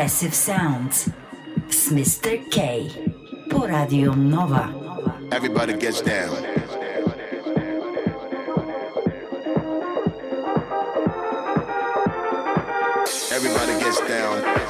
Impressive Sounds z Mr. K po Radio Nova. Everybody gets down. Everybody gets down.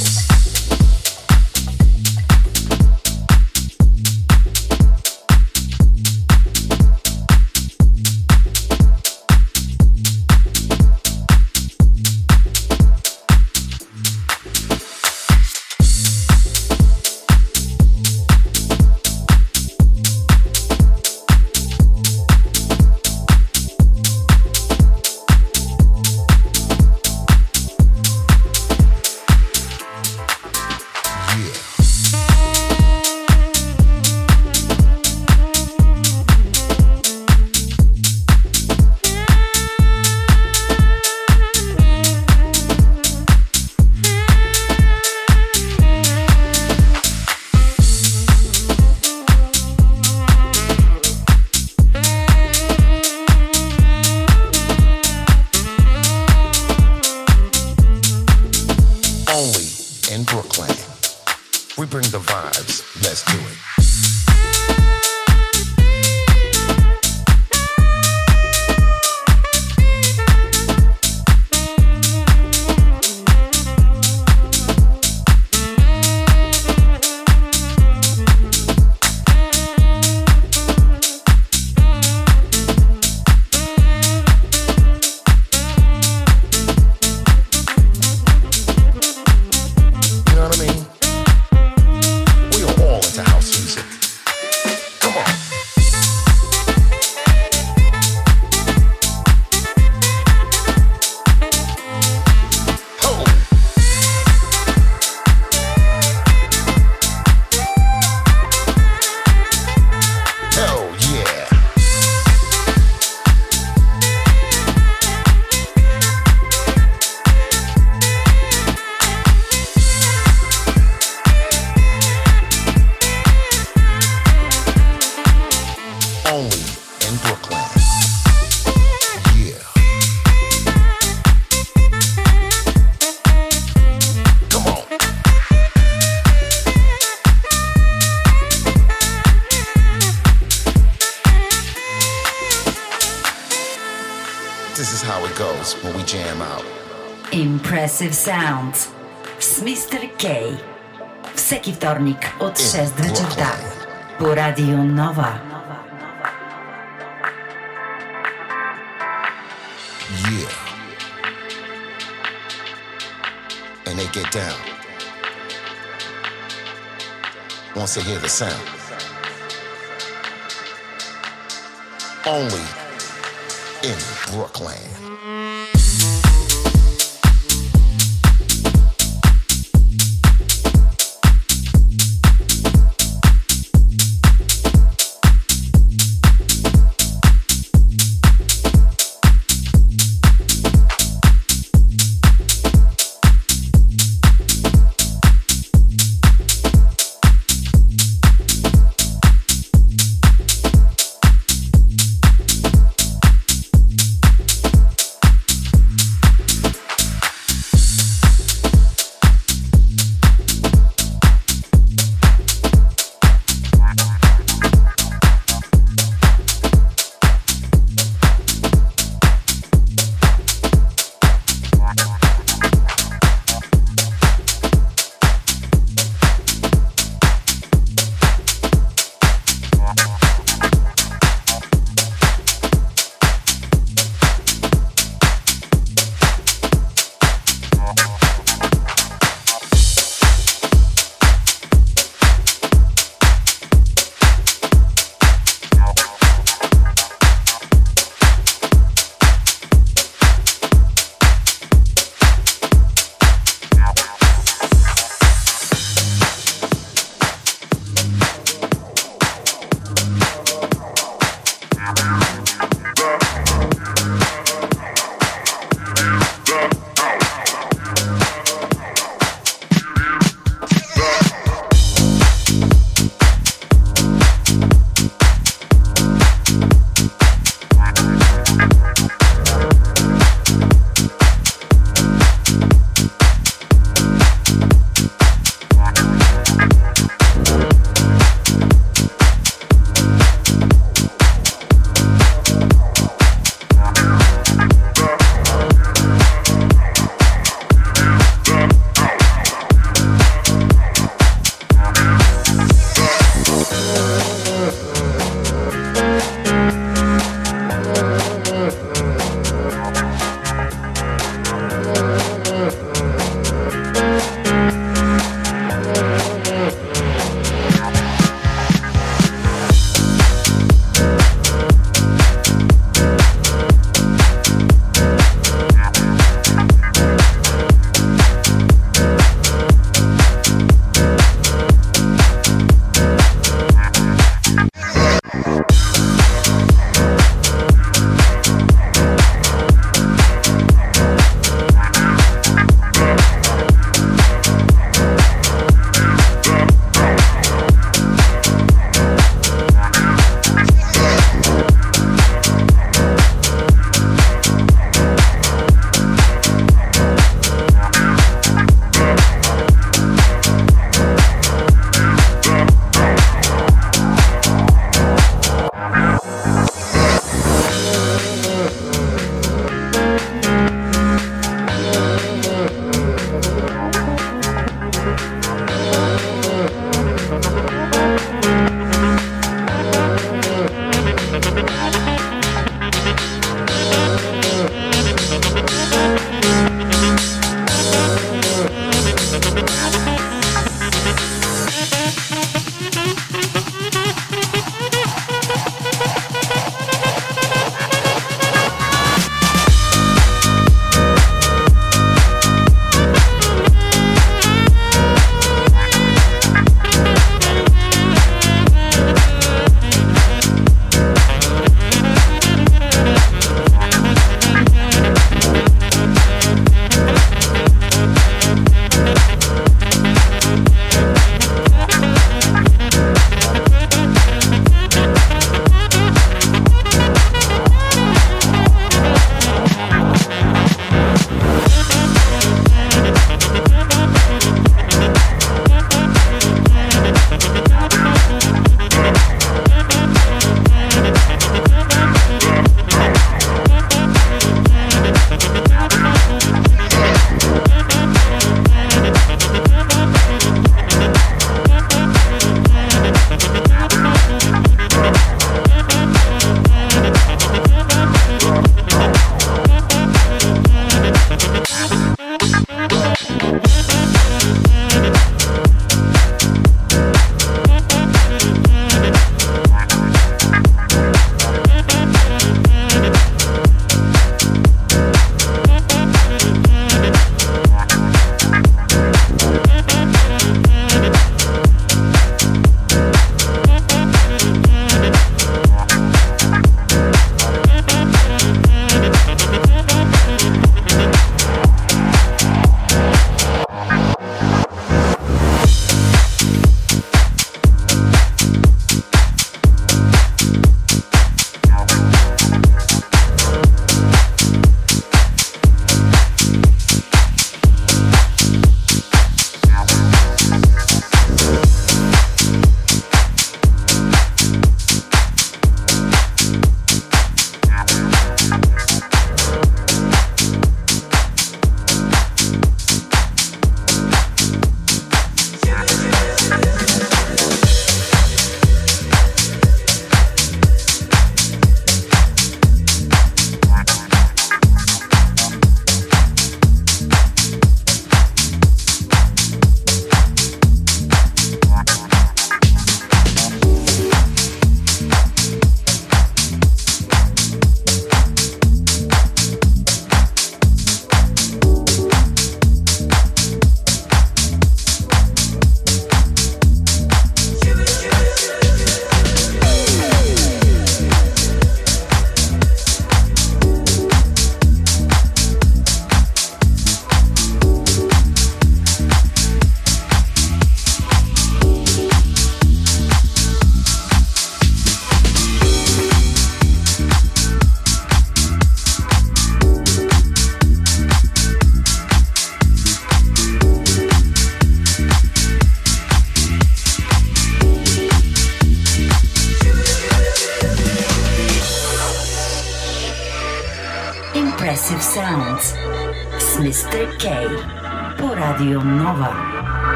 Express Progressive Sound с Мистер Кей. Всеки вторник от 6 вечерта по Радио Нова. Yeah. And they get down. Once they hear the sound. Only in Brooklyn.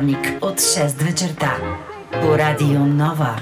Вторник от 6 вечерта по Радио Нова.